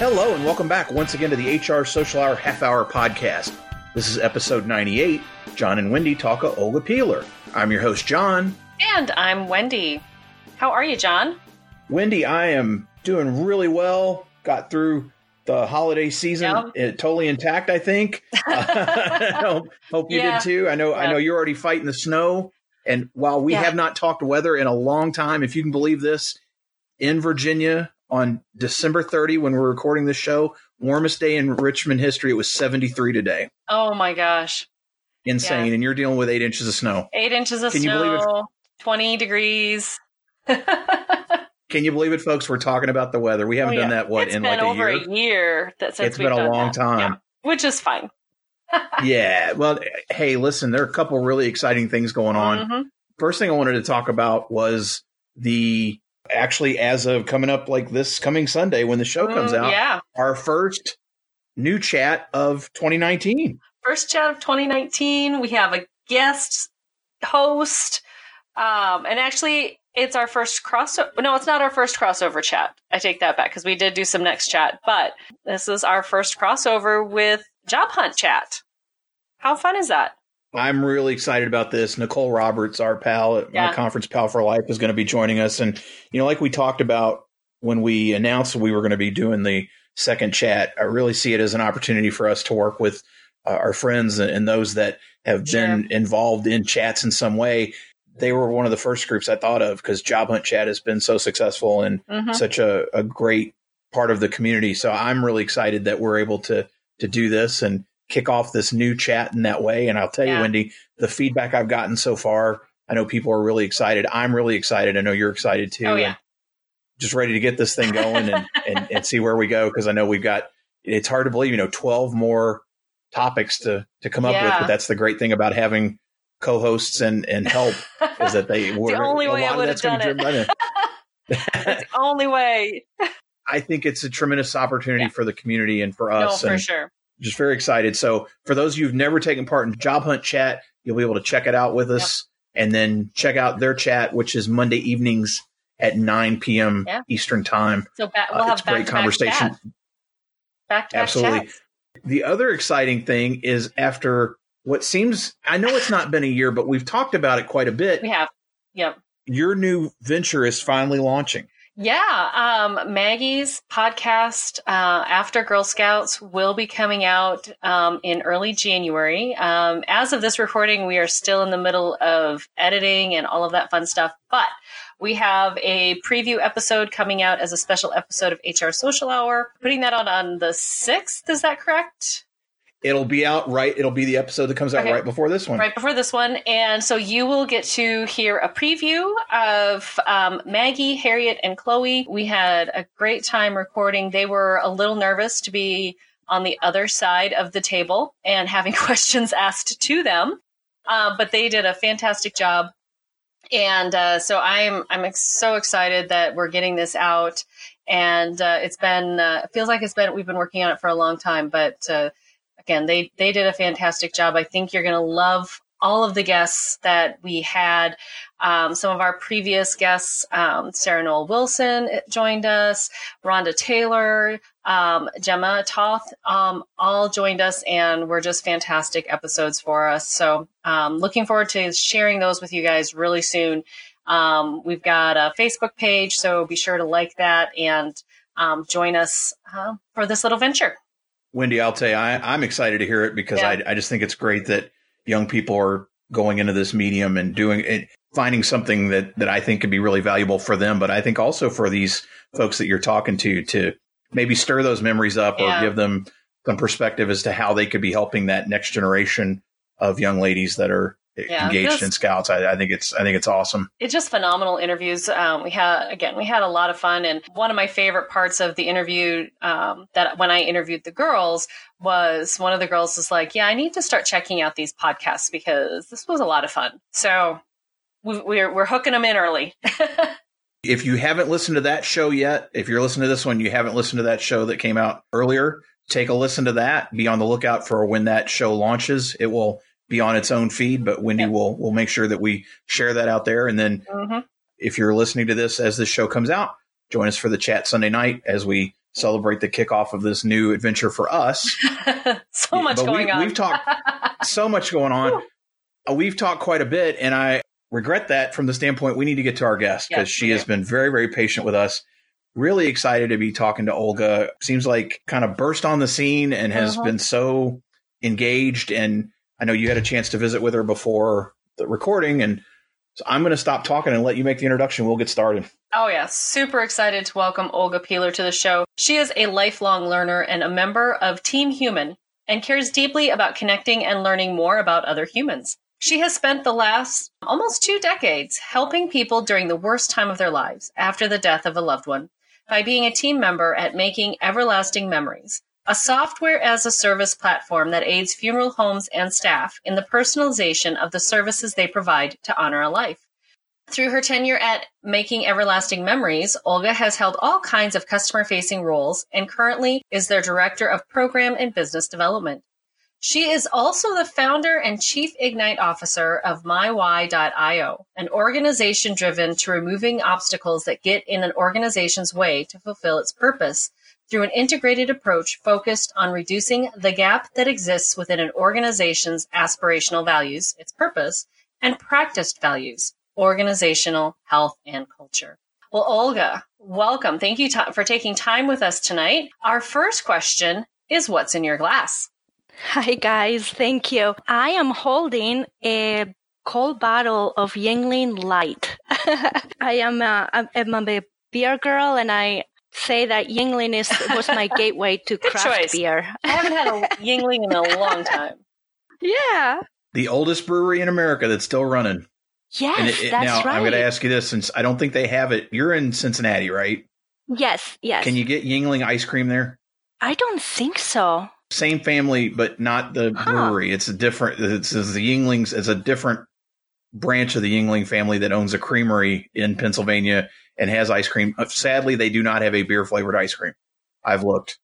Hello, and welcome back once again to the HR Social Hour Half Hour Podcast. This is episode 98. Jon and Wendy talk a Olga Piehler. I'm your host, Jon. And I'm Wendy. How are you, Jon? Wendy, I am doing really well. Got through the holiday season Yep. uh, totally intact, I think. hope, hope you Yeah. did too. I know I know you're already fighting the snow. And while we Yeah. have not talked weather in a long time, if you can believe this, in Virginia on December 30, when we're recording this show, warmest day in Richmond history, it was 73 today. Oh my gosh. Insane. Yeah. And you're dealing with eight inches of snow. Eight inches of Can you believe it? snow, 20 degrees. Can you believe it, folks? We're talking about the weather. We haven't Oh, yeah. done that, what, It's in like a over year? a year that since It's been a long that. time. Yeah. Which is fine. yeah. Well, hey, listen, there are a couple really exciting things going on. Mhm. First thing I wanted to talk about was the actually as of coming up like this coming Sunday when the show comes Mm, out, Yeah. our first new chat of 2019. First chat of 2019. We have a guest host. Um, and actually, it's our first crossover. No, it's not our first crossover chat. I take that back because we did do some next chat, but this is our first crossover with Job Hunt Chat. How fun is that? I'm really excited about this. Nicole Roberts, our pal, my conference pal for life, is going to be joining us. And, you know, like we talked about when we announced we were going to be doing the second chat, I really see it as an opportunity for us to work with uh, our friends and, and those that have been involved in chats in some way. They were one of the first groups I thought of because Job Hunt Chat has been so successful and Mhm. such a, a great part of the community. So I'm really excited that we're able to to do this and kick off this new chat in that way. And I'll tell you, Wendy, the feedback I've gotten so far, I know people are really excited. I'm really excited. I know you're excited too. Oh, yeah. And Just ready to get this thing going and, and, and see where we go. Cause I know we've got, it's hard to believe, you know, 12 more topics to, to come up with, but that's the great thing about having co-hosts and, and help is that they were the only way I would have done it. the only way. I think it's a tremendous opportunity Yeah. for the community and for No, us. for and sure. Just very excited. So for those of you who've never taken part in Job Hunt Chat, you'll be able to check it out with us and then check out their chat, which is Monday evenings at 9 p.m. Yeah. Eastern time. So ba- Uh, we'll have it's great conversation. Back-to-back Absolutely. chats. The other exciting thing is after what seems, I know it's not been a year, but we've talked about it quite a bit. We have. Yep. Your new venture is finally launching. Yeah, um, Maggie's podcast uh, after Girl Scouts will be coming out um, in early January. Um, as of this recording, we are still in the middle of editing and all of that fun stuff, but we have a preview episode coming out as a special episode of HR Social Hour. Putting that out on the sixth. Is that correct? It'll be out right. It'll be the episode that comes out Okay. right before this one. right before this one. And so you will get to hear a preview of um, Maggie, Harriet, and Chloe. We had a great time recording. They were a little nervous to be on the other side of the table and having questions asked to them, uh, but they did a fantastic job. And uh, so I'm I'm ex- so excited that we're getting this out, and uh, it's been uh, it feels like it's been we've been working on it for a long time, but uh, again they they did a fantastic job. I think you're going to love all of the guests that we had. Um, some of our previous guests um, sarah noel wilson joined us rhonda taylor um, gemma toth um, all joined us and were just fantastic episodes for us. So um, looking forward to sharing those with you guys really soon. Um, we've got a facebook page so be sure to like that and join us uh, for this little venture Wendy, I'll tell you, I, I'm excited to hear it because Yeah. I, I just think it's great that young people are going into this medium and doing it, finding something that, that I think could be really valuable for them. But I think also for these folks that you're talking to, to maybe stir those memories up Yeah. or give them some perspective as to how they could be helping that next generation of young ladies that are Yeah, engaged in scouts. I, I think it's, I think it's awesome. it's just phenomenal interviews. Um, we had again, we had a lot of fun, and one of my favorite parts of the interview um, that when I interviewed the girls was one of the girls was like, "Yeah, I need to start checking out these podcasts because this was a lot of fun." So we, we're we're hooking them in early. If you haven't listened to that show yet, if you're listening to this one, you haven't listened to that show that came out earlier, take a listen to that. Be on the lookout for when that show launches. It will be on its own feed, but Wendy Yeah. will will make sure that we share that out there. And then hmm if you're listening to this as this show comes out, join us for the chat Sunday night as we celebrate the kickoff of this new adventure for us. so much but going we, on. We've talked so much going on. Uh, we've talked quite a bit, and I regret that from the standpoint we need to get to our guest because Yes, she has been very, very patient with us. Really excited to be talking to Olga. Seems like kind of burst on the scene and has Uh-huh. been so engaged. And I know you had a chance to visit with her before the recording, and so I'm going to stop talking and let you make the introduction. We'll get started. Oh, yeah. Super excited to welcome Olga Piehler to the show. She is a lifelong learner and a member of Team Human and cares deeply about connecting and learning more about other humans. She has spent the last almost two decades helping people during the worst time of their lives after the death of a loved one by being a team member at Making Everlasting Memories, a software as a service platform that aids funeral homes and staff in the personalization of the services they provide to honor a life. Through her tenure at Making Everlasting Memories, Olga has held all kinds of customer facing roles and currently is their Director of Program and Business Development. She is also the founder and chief Igniter officer of MyWy.io, an organization driven to removing obstacles that get in an organization's way to fulfill its purpose through an integrated approach focused on reducing the gap that exists within an organization's aspirational values, its purpose, and practiced values, organizational health and culture. Well, Olga, welcome. Thank you for taking time with us tonight. Our first question is what's in your glass? Hi, guys. Thank you. I am holding a cold bottle of Yuengling Light. I am uh, a, I'm a beer girl, and I say that Yuengling is was my gateway to craft choice. beer. I haven't had a Yuengling in a long time. Yeah. The oldest brewery in America that's still running. Yes, And it- it- that's now right. I'm going to ask you this since I don't think they have it. You're in Cincinnati, right? yes, yes. Can you get Yuengling ice cream there? I don't think so. Same family, but not the Huh. brewery. It's a different. It's, it's the Yuenglings. It's a different branch of the Yuengling family that owns a creamery in Pennsylvania and has ice cream. Uh, Sadly, they do not have a beer flavored ice cream. I've looked.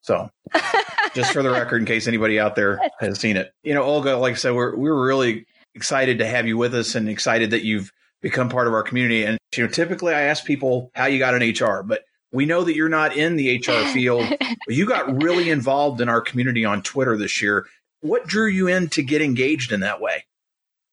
So, just for the record, in case anybody out there has seen it, you know, Olga, like I said, we're we're really excited to have you with us and excited that you've become part of our community. And you know, typically I ask people how you got in HR, but we know that you're not in the HR field. you got really involved in our community on Twitter this year. What drew you in to get engaged in that way?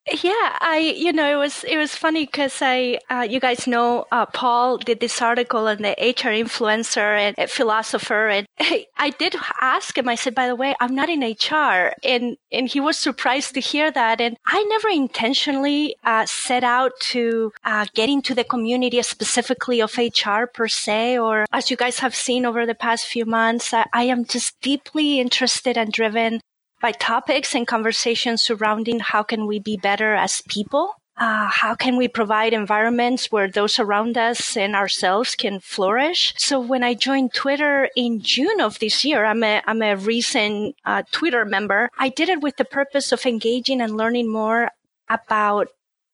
Yeah, I you know it was it was funny because I uh, you guys know uh, Paul did this article on the HR influencer and philosopher and I did ask him I said by the way I'm not in HR and and he was surprised to hear that and I never intentionally uh, set out to uh, get into the community specifically of HR per se or as you guys have seen over the past few months I, I am just deeply interested and driven by topics and conversations surrounding how can we be better as people uh, how can we provide environments where those around us and ourselves can flourish? So when I joined Twitter in June of this year, I'm a, I'm a recent uh, Twitter member. I did it with the purpose of engaging and learning more about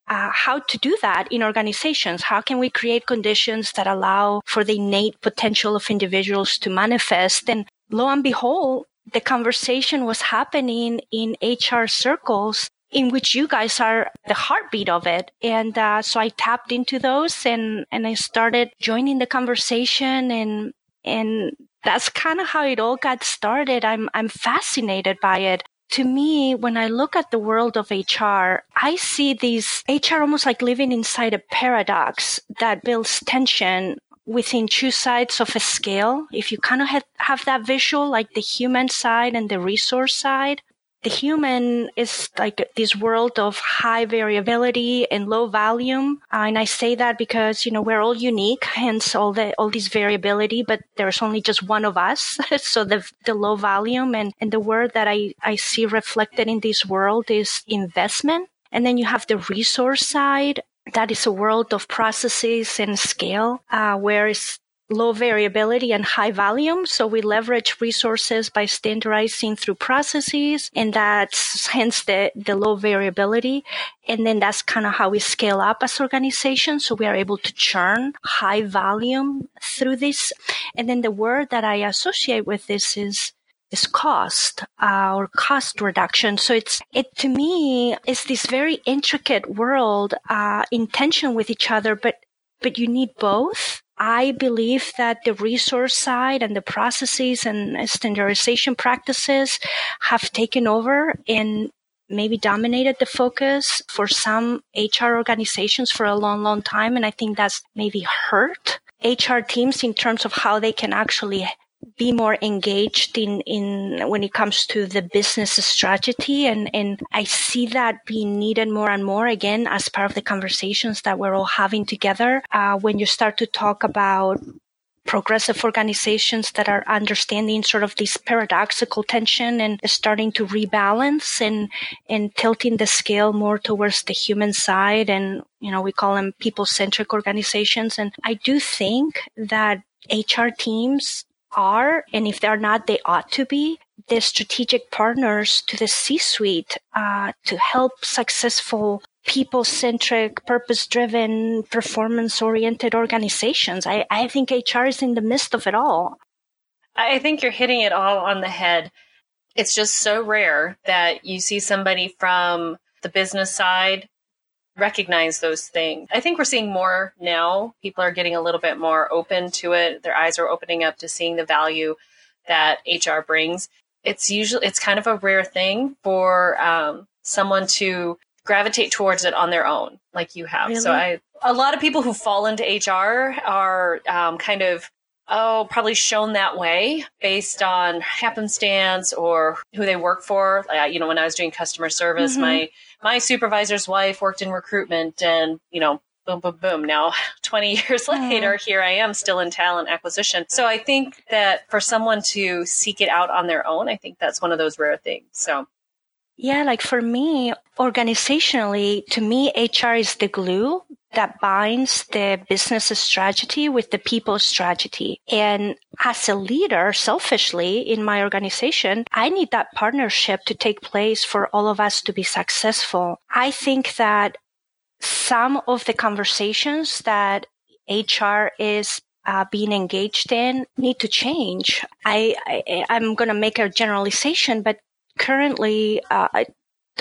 uh, how to do that in organizations. How can we create conditions that allow for the innate potential of individuals to manifest? And lo and behold, the conversation was happening in HR circles in which you guys are the heartbeat of it. And uh, so I tapped into those and, and I started joining the conversation and and that's kind of how it all got started. I'm I'm fascinated by it. To me, when I look at the world of HR, I see these HR almost like living inside a paradox that builds tension within two sides of a scale. If you kind of have, have that visual, like the human side and the resource side, the human is like this world of high variability and low volume. Uh, and I say that because, you know, we're all unique, hence all the, all this variability, but there's only just one of us. so the, the low volume and, and the word that I, I see reflected in this world is investment. And then you have the resource side. That is a world of processes and scale, uh, where it's low variability and high volume. So we leverage resources by standardizing through processes. And that's hence the, the low variability. And then that's kind of how we scale up as organizations. So we are able to churn high volume through this. And then the word that I associate with this is is cost or cost reduction. So it's it to me is this very intricate world uh, in tension with each other, but but you need both I believe that the resource side and the processes and standardization practices have taken over and maybe dominated the focus for some HR organizations for a long, long time. And I think that's maybe hurt HR teams in terms of how they can actually be more engaged in, in when it comes to the business strategy. And, and I see that being needed more and more again as part of the conversations that we're all having together. Uh, when you start to talk about progressive organizations that are understanding sort of this paradoxical tension and starting to rebalance and, and tilting the scale more towards the human side. And, you know, we call them people centric organizations. And I do think that HR teams are, and if they're not, they ought to be the strategic partners to the C-suite uh, to help successful people centric, purpose driven, performance oriented organizations. I, I think HR is in the midst of it all. I think you're hitting it all on the head. It's just so rare that you see somebody from the business side recognize those things. I think we're seeing more now. People are getting a little bit more open to it. Their eyes are opening up to seeing the value that HR brings. It's usually it's kind of a rare thing for um, someone to gravitate towards it on their own, like you have. Really? So I, a lot of people who fall into HR are um, kind of oh, probably shown that way based on happenstance or who they work for. Uh, you know, when I was doing customer service, mm-hmm. my my supervisor's wife worked in recruitment, and you know, boom, boom, boom. Now, 20 years oh. later, here I am still in talent acquisition. So I think that for someone to seek it out on their own, I think that's one of those rare things. So yeah, like for me, organizationally, to me, HR is the glue that binds the business strategy with the people strategy. And as a leader, selfishly in my organization, I need that partnership to take place for all of us to be successful. I think that some of the conversations that HR is uh, being engaged in need to change. I, I am going to make a generalization, but currently, uh,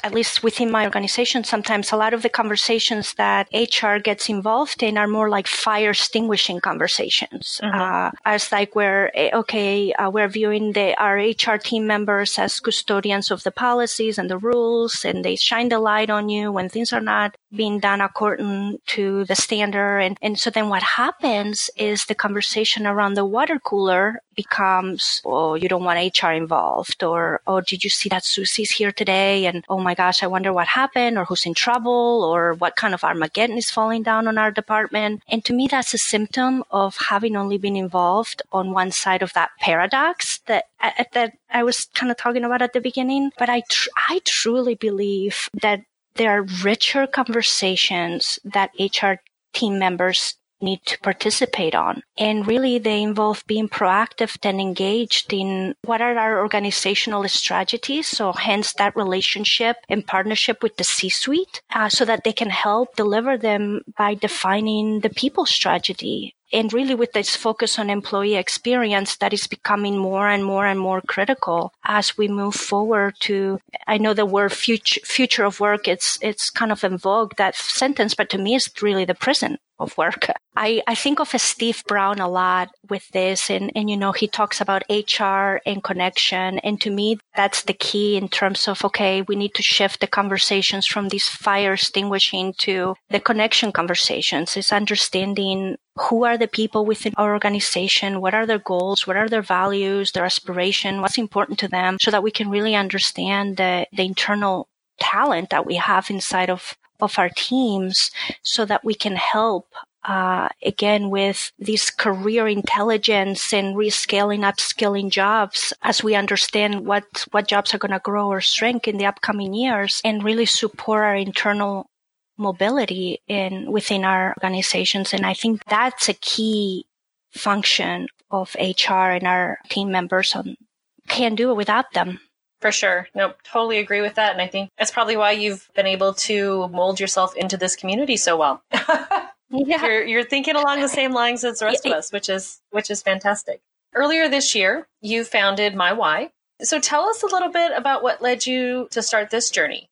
at least within my organization, sometimes a lot of the conversations that HR gets involved in are more like fire extinguishing conversations. Mm-hmm. Uh, as like where, eh, okay, uh, we're viewing the, our HR team members as custodians of the policies and the rules, and they shine the light on you when things are not being done according to the standard. And, and so then what happens is the conversation around the water cooler becomes, oh, you don't want HR involved or, oh, did you see that Susie's here today? And oh my gosh, I wonder what happened or who's in trouble or what kind of Armageddon is falling down on our department. And to me, that's a symptom of having only been involved on one side of that paradox that, uh, uh, that I was kind of talking about at the beginning. But I, tr- I truly believe that there are richer conversations that HR team members need to participate on. And really they involve being proactive and engaged in what are our organizational strategies. So hence that relationship and partnership with the C-suite uh, so that they can help deliver them by defining the people strategy and really with this focus on employee experience that is becoming more and more and more critical as we move forward to i know the word future, future of work it's it's kind of in vogue that sentence but to me it's really the present of work. I, I think of Steve Brown a lot with this and, and, you know, he talks about HR and connection. And to me, that's the key in terms of, okay, we need to shift the conversations from these fire extinguishing to the connection conversations is understanding who are the people within our organization? What are their goals? What are their values, their aspiration? What's important to them so that we can really understand the, the internal talent that we have inside of of our teams so that we can help uh, again with this career intelligence and reskilling, upskilling jobs as we understand what what jobs are going to grow or shrink in the upcoming years, and really support our internal mobility in within our organizations. And I think that's a key function of HR and our team members. On, can't do it without them. For sure. Nope. Totally agree with that. And I think that's probably why you've been able to mold yourself into this community so well. yeah. You're, you're thinking along the same lines as the rest yeah. of us, which is, which is fantastic. Earlier this year, you founded MyWy. So tell us a little bit about what led you to start this journey.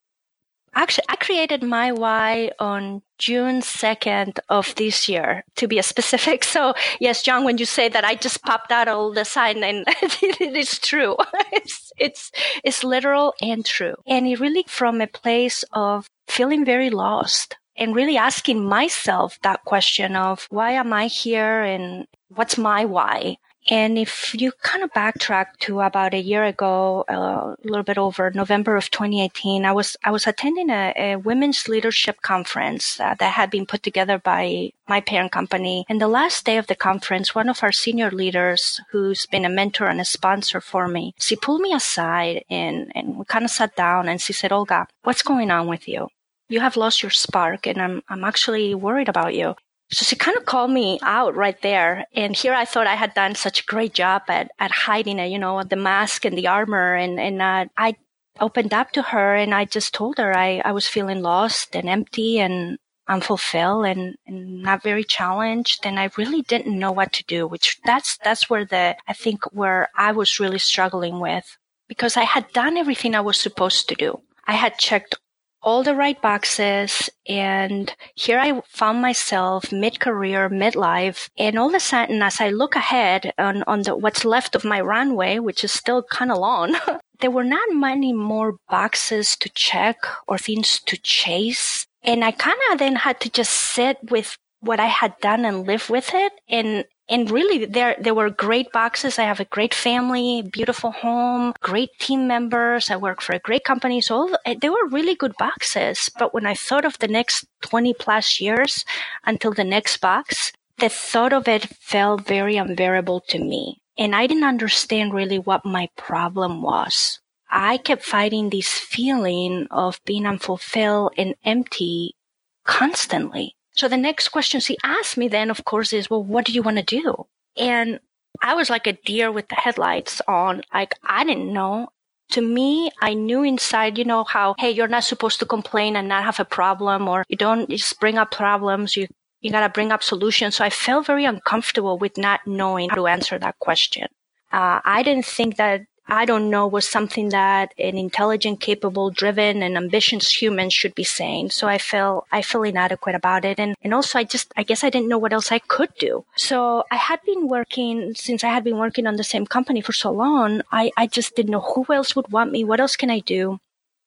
Actually, I created my why on June 2nd of this year, to be specific. So, yes, Jon, when you say that, I just popped out all the sign and it is true. it's, it's, it's literal and true. And it really from a place of feeling very lost and really asking myself that question of why am I here and what's my why? And if you kind of backtrack to about a year ago, uh, a little bit over November of 2018, I was I was attending a, a women's leadership conference uh, that had been put together by my parent company. And the last day of the conference, one of our senior leaders, who's been a mentor and a sponsor for me, she pulled me aside and and we kind of sat down and she said, "Olga, what's going on with you?" You have lost your spark, and I'm I'm actually worried about you. So she kind of called me out right there. And here I thought I had done such a great job at, at hiding it, you know, the mask and the armor. And, and uh, I opened up to her and I just told her I, I was feeling lost and empty and unfulfilled and, and not very challenged. And I really didn't know what to do, which that's, that's where the, I think where I was really struggling with because I had done everything I was supposed to do. I had checked all the right boxes. And here I found myself mid-career, midlife. And all of a sudden, as I look ahead on, on the, what's left of my runway, which is still kind of long, there were not many more boxes to check or things to chase. And I kind of then had to just sit with what I had done and live with it and and really there there were great boxes. I have a great family beautiful home great team members. I work for a great company. So eh, they were really good boxes. But when i thought of the next 20 plus years until the next box the thought of it felt very unbearable to me. And i didn't understand really what my problem was. I kept fighting this feeling of being unfulfilled and empty constantly so the next question she asked me then, of course, is, well, what do you want to do? And I was like a deer with the headlights on. Like, I didn't know. To me, I knew inside, you know, how, hey, you're not supposed to complain and not have a problem, or you don't just bring up problems. You, you gotta bring up solutions. So I felt very uncomfortable with not knowing how to answer that question. Uh, I didn't think that I don't know was something that an intelligent, capable, driven, and ambitious human should be saying. So I feel I feel inadequate about it, and and also I just I guess I didn't know what else I could do. So I had been working since I had been working on the same company for so long. I I just didn't know who else would want me. What else can I do?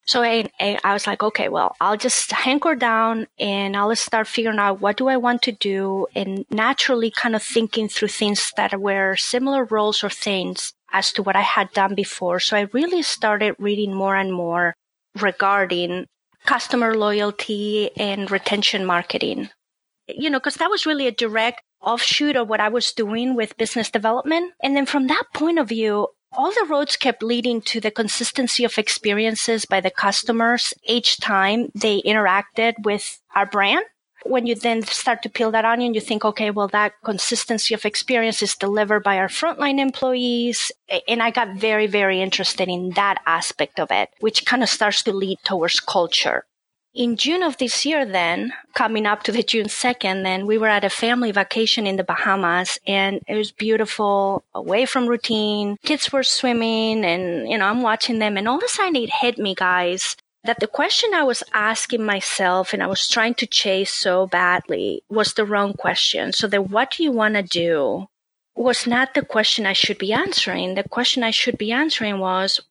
So I, I, was like, okay, well, I'll just hanker down and I'll start figuring out what do I want to do and naturally kind of thinking through things that were similar roles or things as to what I had done before. So I really started reading more and more regarding customer loyalty and retention marketing. You know, because that was really a direct offshoot of what I was doing with business development. And then from that point of view, all the roads kept leading to the consistency of experiences by the customers each time they interacted with our brand when you then start to peel that onion, you think, okay, well, that consistency of experience is delivered by our frontline employees. And I got very, very interested in that aspect of it, which kind of starts to lead towards culture. In June of this year, then, coming up to the June 2nd, then we were at a family vacation in the Bahamas and it was beautiful, away from routine. Kids were swimming and, you know, I'm watching them and all of a sudden it hit me, guys that the question I was asking myself and I was trying to chase so badly was the wrong question. So the what do you want to do was not the question I should be answering. The question I should be answering was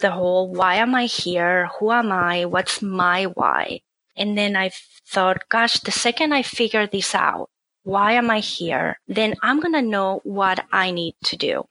the whole why am I here? Who am I? What's my why? And then I thought, gosh, the second I figure this out, why am I here? Then I'm going to know what I need to do.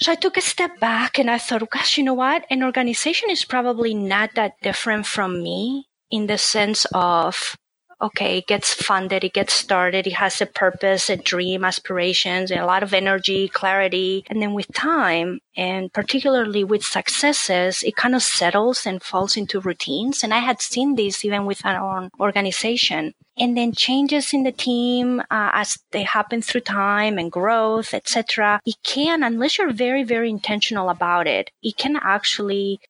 So I took a step back and I thought, gosh, you know what? An organization is probably not that different from me in the sense of okay, it gets funded, it gets started, it has a purpose, a dream, aspirations, and a lot of energy, clarity. And then with time, and particularly with successes, it kind of settles and falls into routines. And I had seen this even with our own organization. And then changes in the team uh, as they happen through time and growth, etc. It can, unless you're very, very intentional about it, it can actually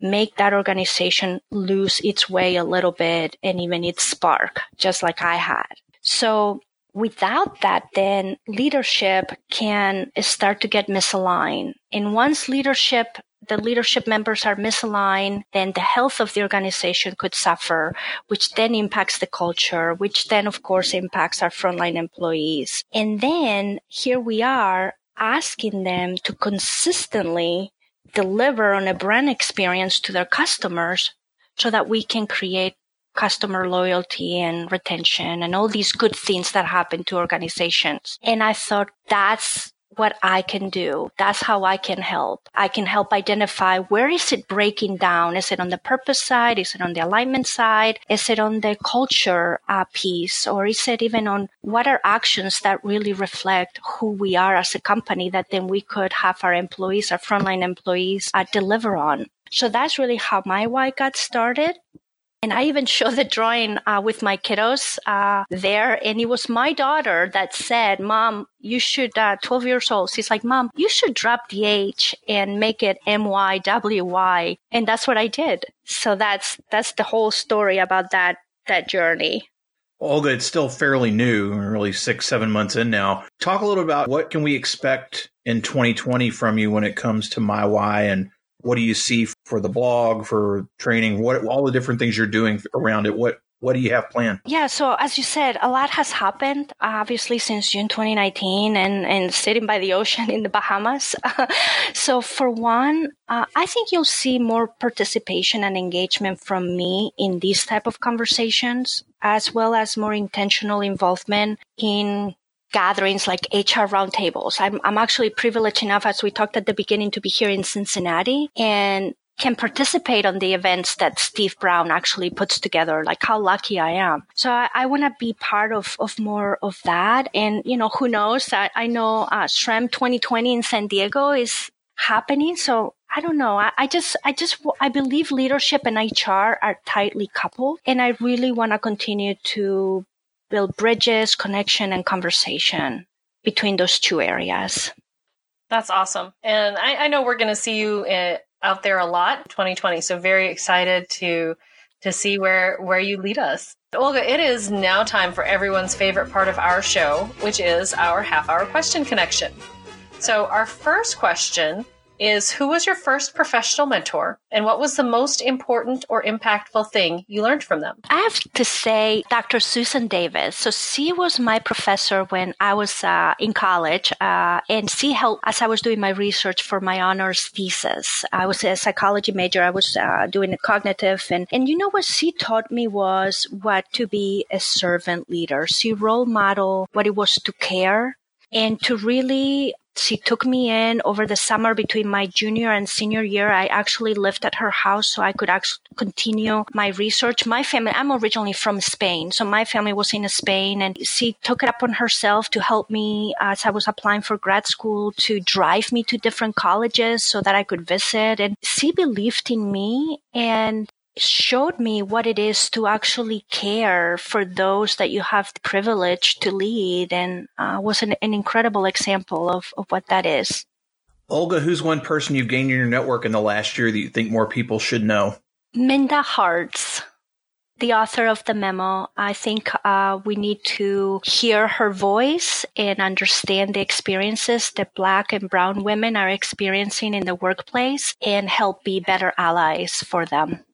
make that organization lose its way a little bit and even its spark, just like I had. So without that, then leadership can start to get misaligned. And once leadership the leadership members are misaligned, then the health of the organization could suffer, which then impacts the culture, which then of course impacts our frontline employees. And then here we are asking them to consistently deliver on a brand experience to their customers so that we can create customer loyalty and retention and all these good things that happen to organizations. And I thought that's what I can do. That's how I can help. I can help identify where is it breaking down? Is it on the purpose side? Is it on the alignment side? Is it on the culture uh, piece? Or is it even on what are actions that really reflect who we are as a company that then we could have our employees, our frontline employees uh, deliver on? So that's really how my why got started. And I even showed the drawing uh, with my kiddos uh, there. And it was my daughter that said, Mom, you should, uh, 12 years old. She's like, Mom, you should drop the H and make it M-Y-W-Y. And that's what I did. So that's, that's the whole story about that, that journey. Olga, it's still fairly new, really six, seven months in now. Talk a little about what can we expect in 2020 from you when it comes to MyWy and what do you see for the blog, for training, what all the different things you're doing around it? What what do you have planned? Yeah, so as you said, a lot has happened, obviously, since June 2019 and, and sitting by the ocean in the Bahamas. so, for one, uh, I think you'll see more participation and engagement from me in these type of conversations, as well as more intentional involvement in gatherings like HR roundtables. I'm, I'm actually privileged enough, as we talked at the beginning, to be here in Cincinnati and can participate on the events that Steve Brown actually puts together. Like how lucky I am. So I, I want to be part of, of more of that. And, you know, who knows that I know, uh, SHRM 2020 in San Diego is happening. So I don't know. I, I, just, I just, I believe leadership and HR are tightly coupled. And I really want to continue to build bridges, connection, and conversation between those two areas. That's awesome. And I, I know we're going to see you in, uh, out there a lot 2020. So very excited to to see where where you lead us. Olga, it is now time for everyone's favorite part of our show, which is our half hour question connection. So our first question is who was your first professional mentor and what was the most important or impactful thing you learned from them? I have to say Dr. Susan Davis. So she was my professor when I was uh, in college uh, and she helped as I was doing my research for my honors thesis. I was a psychology major. I was uh, doing a cognitive and, and you know what she taught me was what to be a servant leader. She role model what it was to care and to really she took me in over the summer between my junior and senior year. I actually lived at her house so I could actually continue my research. My family, I'm originally from Spain. So my family was in Spain and she took it upon herself to help me as I was applying for grad school to drive me to different colleges so that I could visit. And she believed in me and showed me what it is to actually care for those that you have the privilege to lead and uh, was an, an incredible example of, of what that is. Olga, who's one person you've gained in your network in the last year that you think more people should know? Minda Harts, the author of the memo. I think uh, we need to hear her voice and understand the experiences that Black and Brown women are experiencing in the workplace and help be better allies for them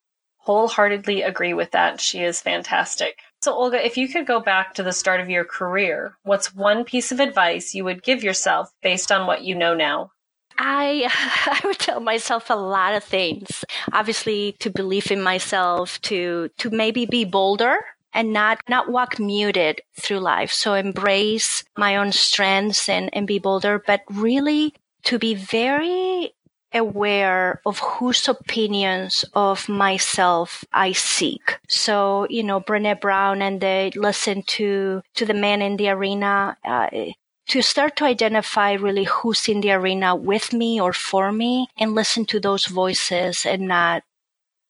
wholeheartedly agree with that. She is fantastic. So, Olga, if you could go back to the start of your career, what's one piece of advice you would give yourself based on what you know now? I I would tell myself a lot of things. Obviously, to believe in myself, to to maybe be bolder and not not walk muted through life. So embrace my own strengths and and be bolder, but really to be very aware of whose opinions of myself I seek. So, you know, Brene Brown and they listen to, to the man in the arena, uh, to start to identify really who's in the arena with me or for me and listen to those voices and not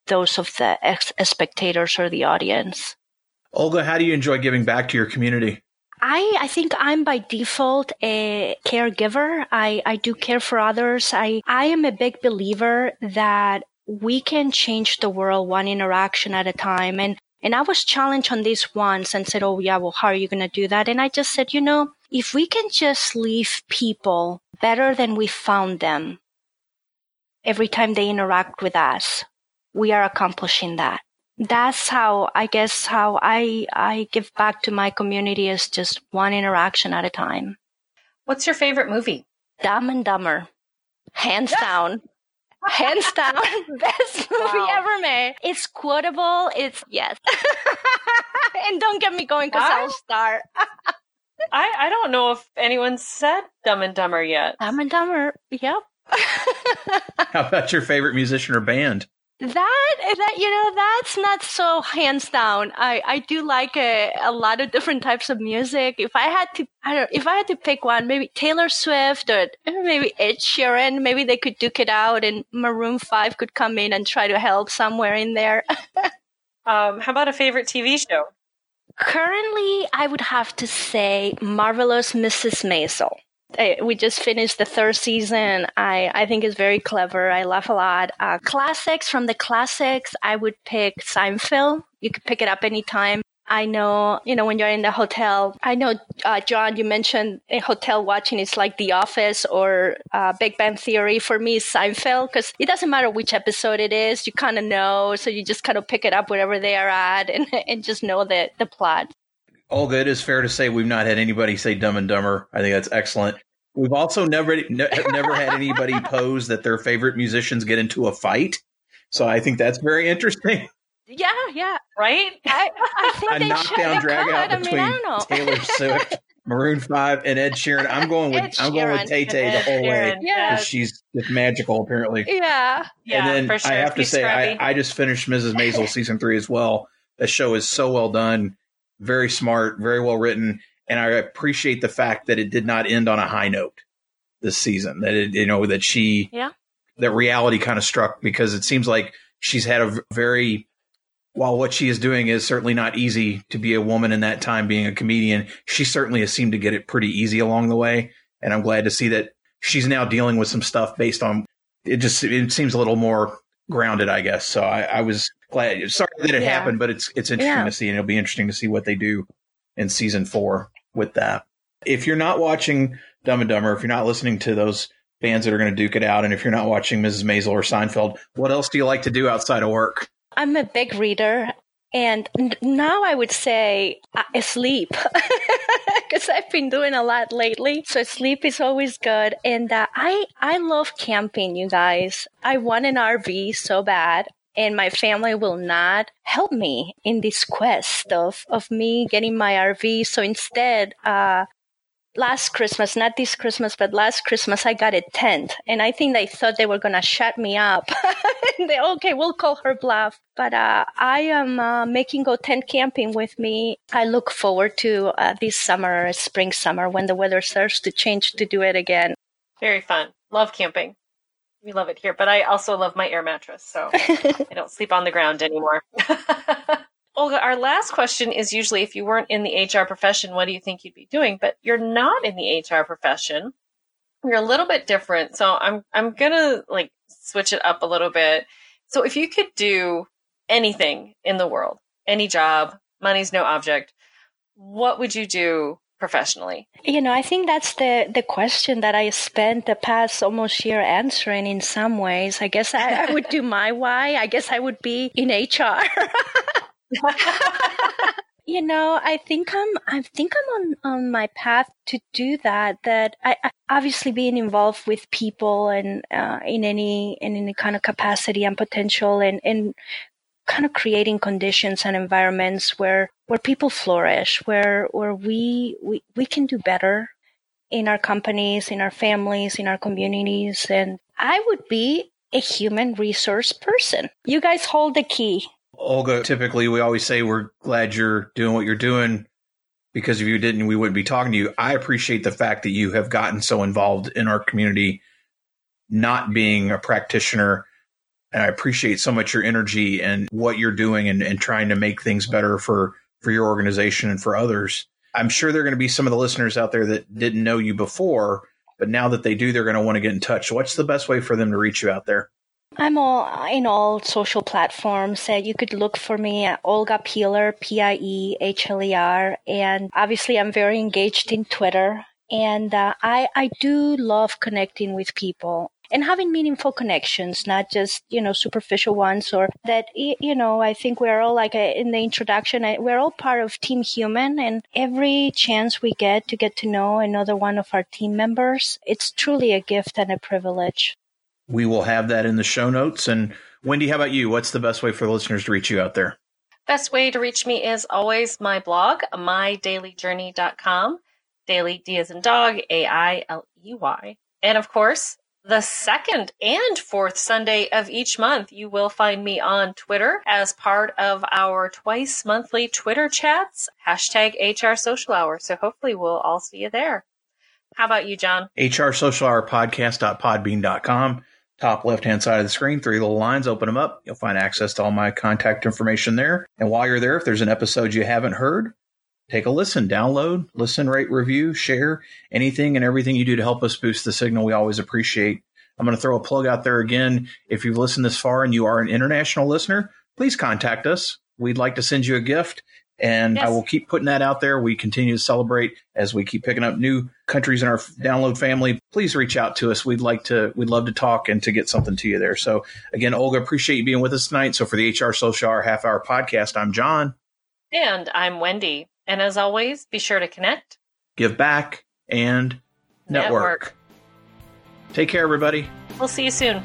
those of the ex- spectators or the audience. Olga, how do you enjoy giving back to your community? I, I think I'm by default a caregiver. I, I do care for others. I, I am a big believer that we can change the world one interaction at a time. And, and I was challenged on this once and said, Oh yeah, well, how are you going to do that? And I just said, you know, if we can just leave people better than we found them, every time they interact with us, we are accomplishing that. That's how I guess how I I give back to my community is just one interaction at a time. What's your favorite movie? Dumb and Dumber, hands down. Hands down, best movie wow. ever made. It's quotable. It's yes, and don't get me going because I'll start. I I don't know if anyone said Dumb and Dumber yet. Dumb and Dumber. Yep. How about your favorite musician or band? That that you know that's not so hands down. I I do like a, a lot of different types of music. If I had to, I don't. If I had to pick one, maybe Taylor Swift or maybe Ed Sheeran. Maybe they could duke it out, and Maroon Five could come in and try to help somewhere in there. um, how about a favorite TV show? Currently, I would have to say Marvelous Mrs. Maisel we just finished the third season. I, I think it's very clever. I laugh a lot. Uh, classics from the classics, I would pick Seinfeld. You could pick it up anytime. I know, you know, when you're in the hotel, I know, uh, Jon, you mentioned hotel watching is like The Office or uh, Big Bang Theory. For me, Seinfeld, because it doesn't matter which episode it is, you kind of know. So you just kind of pick it up wherever they are at and, and just know the, the plot. Olga, it is fair to say we've not had anybody say Dumb and Dumber. I think that's excellent. We've also never ne- never had anybody pose that their favorite musicians get into a fight. So I think that's very interesting. Yeah, yeah, right. I, I think a knockdown drag out between I mean, I Taylor Swift, Maroon Five, and Ed Sheeran. I'm going with Ed I'm going with Tay Tay the whole way yeah. she's just magical apparently. Yeah, yeah. And then sure. I have to say I, I just finished Mrs. Maisel season three as well. The show is so well done very smart, very well written, and I appreciate the fact that it did not end on a high note this season. That it, you know, that she, yeah, that reality kind of struck because it seems like she's had a very, while what she is doing is certainly not easy to be a woman in that time being a comedian, she certainly has seemed to get it pretty easy along the way. And I'm glad to see that she's now dealing with some stuff based on it. Just it seems a little more grounded, I guess. So I, I was glad. Sorry that it yeah. happened, but it's it's interesting yeah. to see, and it'll be interesting to see what they do in season four with that. If you're not watching Dumb and Dumber, if you're not listening to those bands that are going to duke it out, and if you're not watching Mrs. Maisel or Seinfeld, what else do you like to do outside of work? I'm a big reader. And now I would say uh, sleep because I've been doing a lot lately. So sleep is always good. And uh, I, I love camping, you guys. I want an RV so bad and my family will not help me in this quest of, of me getting my RV. So instead, uh, last Christmas, not this Christmas, but last Christmas, I got a tent. And I think they thought they were going to shut me up. they, okay, we'll call her bluff. But uh, I am uh, making go tent camping with me. I look forward to uh, this summer, spring summer, when the weather starts to change to do it again. Very fun. Love camping we love it here, but I also love my air mattress, so I don't sleep on the ground anymore. Olga, our last question is usually if you weren't in the HR profession, what do you think you'd be doing? But you're not in the HR profession. You're a little bit different. So I'm I'm gonna like switch it up a little bit. So if you could do anything in the world, any job, money's no object, what would you do professionally? You know, I think that's the, the question that I spent the past almost year answering in some ways. I guess I, I would do my why. I guess I would be in HR. you know, I think I'm, I think I'm on, on my path to do that. That I, I obviously being involved with people and uh, in any in any kind of capacity and potential, and and kind of creating conditions and environments where where people flourish, where where we we, we can do better in our companies, in our families, in our communities. And I would be a human resource person. You guys hold the key. Olga, typically we always say we're glad you're doing what you're doing because if you didn't, we wouldn't be talking to you. I appreciate the fact that you have gotten so involved in our community, not being a practitioner and I appreciate so much your energy and what you're doing and, and trying to make things better for, for your organization and for others. I'm sure there are going to be some of the listeners out there that didn't know you before, but now that they do, they're going to want to get in touch. What's the best way for them to reach you out there? I'm all in all social platforms. Uh, you could look for me at Olga Piehler, P I E H L E R, and obviously I'm very engaged in Twitter. And uh, I I do love connecting with people and having meaningful connections, not just, you know, superficial ones or that, you know, I think we're all like a, in the introduction, uh, we're all part of Team Human and every chance we get to get to know another one of our team members, it's truly a gift and a privilege. We will have that in the show notes. And Wendy, how about you? What's the best way for the listeners to reach you out there? Best way to reach me is always my blog, mydaileyjourney.com. Dailey D as in dog, A I L E Y. And of course, the second and fourth Sunday of each month, you will find me on Twitter as part of our twice monthly Twitter chats, hashtag HR Social Hour. So hopefully we'll all see you there. How about you, Jon? HR Social Hour Podcast.podbean.com. Top left hand side of the screen, three little lines, open them up. You'll find access to all my contact information there. And while you're there, if there's an episode you haven't heard, take a listen, download, listen, rate, review, share anything and everything you do to help us boost the signal. We always appreciate. I'm going to throw a plug out there again. If you've listened this far and you are an international listener, please contact us. We'd like to send you a gift and yes. I will keep putting that out there. We continue to celebrate as we keep picking up new countries in our download family. Please reach out to us. We'd like to, we'd love to talk and to get something to you there. So again, Olga, appreciate you being with us tonight. So for the HR Social Hour half hour podcast, I'm Jon. And I'm Wendy. And as always, be sure to connect, give back, and network. network. Take care, everybody. We'll see you soon.